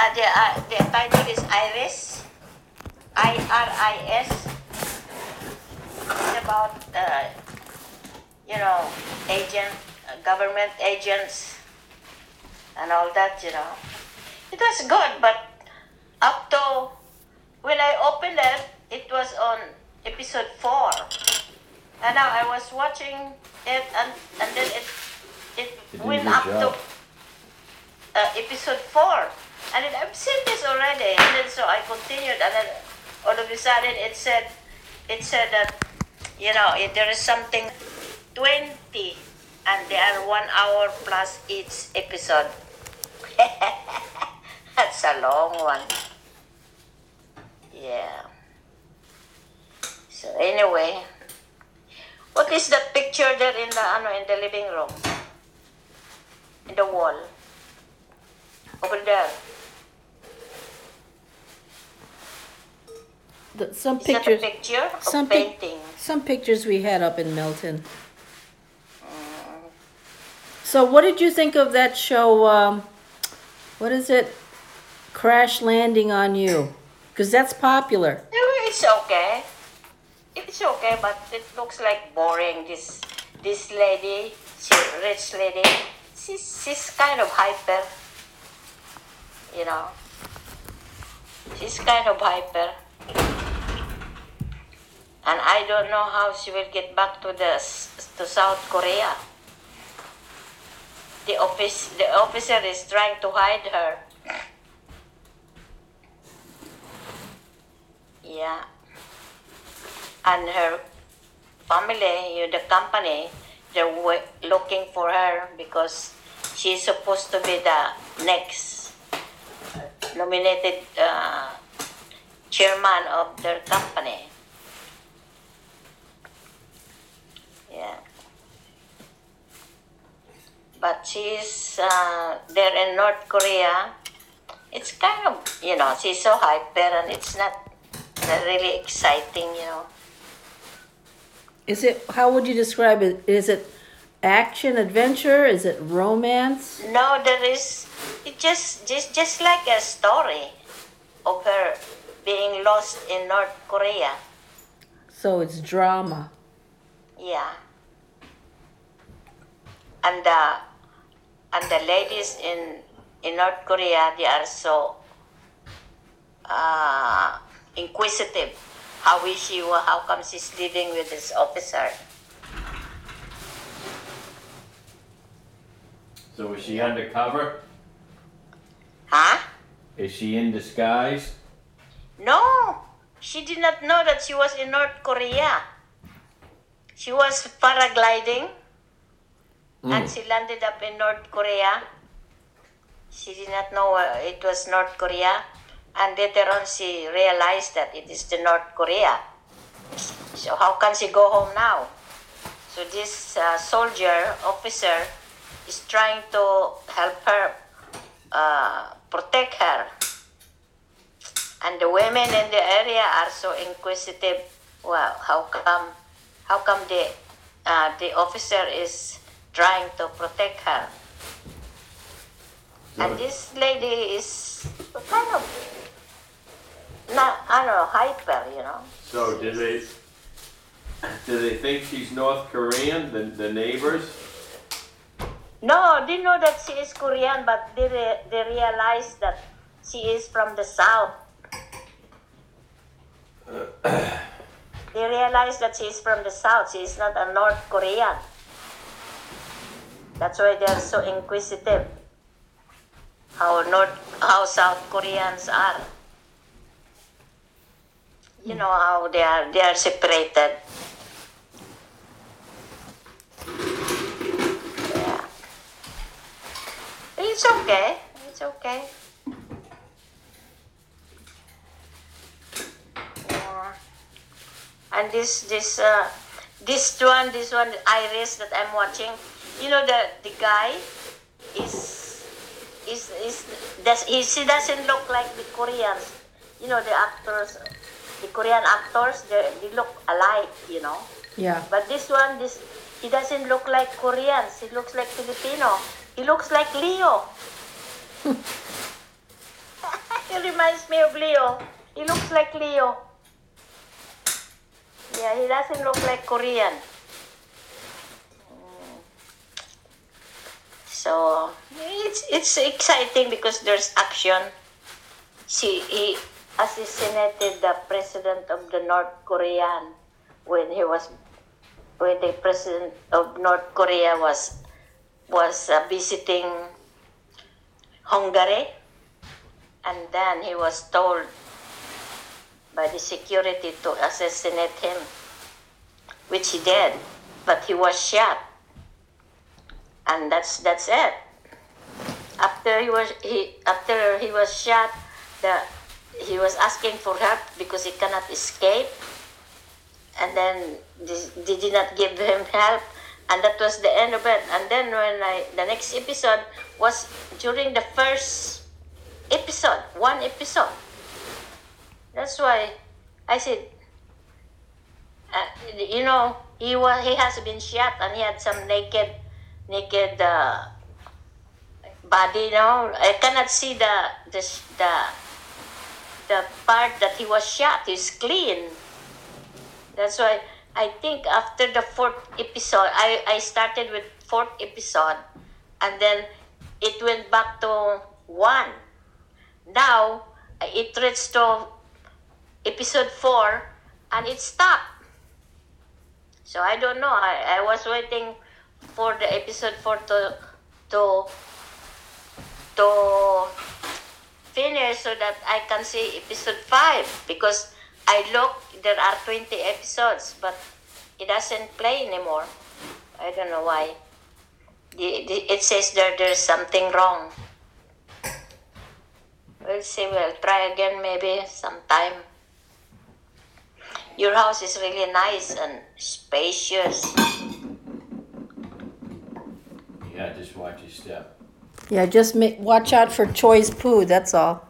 uh, the, uh, the title is Iris. I R I S. It's about, uh, you know, agent, uh, government agents and all that, you know. It was good, but up to when I opened it, it was on episode four. And now I was watching it, and, and then it it a went up job. to uh, episode four. And then I've seen this already, and then so I continued, and then all of a sudden it said, it said that, you know, if there is something twenty, and they are one hour plus each episode. That's a long one. Yeah. So anyway, what is that picture there in the ano in the living room? In the wall. Over there. The, some Is that a pictures, picture some pic- painting? some pictures we had up in Milton. So, what did you think of that show? Um, what is it? Crash Landing on You, because that's popular. No, it's okay. It's okay, but it looks like boring. This this lady, she rich lady, she's she's kind of hyper. You know, she's kind of hyper, and I don't know how she will get back to the to South Korea. The office the officer is trying to hide her. Yeah. And her family, the company, they're looking for her because she's supposed to be the next nominated uh, chairman of their company. Yeah. But she's uh, there in North Korea. It's kind of, you know, she's so hyper and it's not not really exciting, you know. Is it? How would you describe it? Is it action adventure? Is it romance? No, there is. It just just just like a story of her being lost in North Korea. So it's drama. Yeah. And the and the ladies in in North Korea they are so uh, inquisitive. How is she? How come she's living with this officer? So is she undercover? Huh? Is she in disguise? No, she did not know that she was in North Korea. She was paragliding and she landed up in North Korea. She did not know uh, it was North Korea, and later on she realized that it is the North Korea. So how can she go home now? So this uh, soldier officer is trying to help her, uh, protect her. And the women in the area are so inquisitive. Well, how come? How come the uh, the officer is trying to protect her? And this lady is kind of not, I don't know, hyper, you know. So do they, do they think she's North Korean, the, the neighbors? No, they know that she is Korean, but they, re- they realize that she is from the south. they realize that she is from the south. She is not a North Korean. That's why they are so inquisitive. How North, how South Koreans are. You know how they are. They are separated. Yeah. It's okay. It's okay. Yeah. And this this uh this one this one Iris that I'm watching, you know the the guy is is is does he she doesn't look like the Koreans. You know the actors the Korean actors they, they look alike, you know. Yeah. But this one, this he doesn't look like Koreans. He looks like Filipino. He looks like Leo. He reminds me of Leo. He looks like Leo. Yeah, he doesn't look like Korean. So it's it's exciting because there's action. She he assassinated the president of the North Korean when he was when the president of North Korea was was uh, visiting Hungary, and then he was told by the security to assassinate him, which he did, but he was shot, and that's that's it. After he was he after he was shot, the he was asking for help because he cannot escape, and then they did not give him help, and that was the end of it. And then when I the next episode was during the first episode, one episode. That's why I said, uh, you know, he was he has been shot and he had some naked, naked uh, body. Know, I cannot see the the the the part that he was shot. He's clean. That's why I think after the fourth episode, I I started with fourth episode, and then it went back to one. Now it reached to episode 4 and it stopped. So I don't know. I, I was waiting for the episode 4 to to to finish so that I can see episode 5 because I look there are 20 episodes but it doesn't play anymore. I don't know why. It says there there's something wrong. We'll see. We'll try again maybe sometime. Your house is really nice and spacious. Yeah, just watch your step. Yeah, just ma- watch out for choice poo, that's all.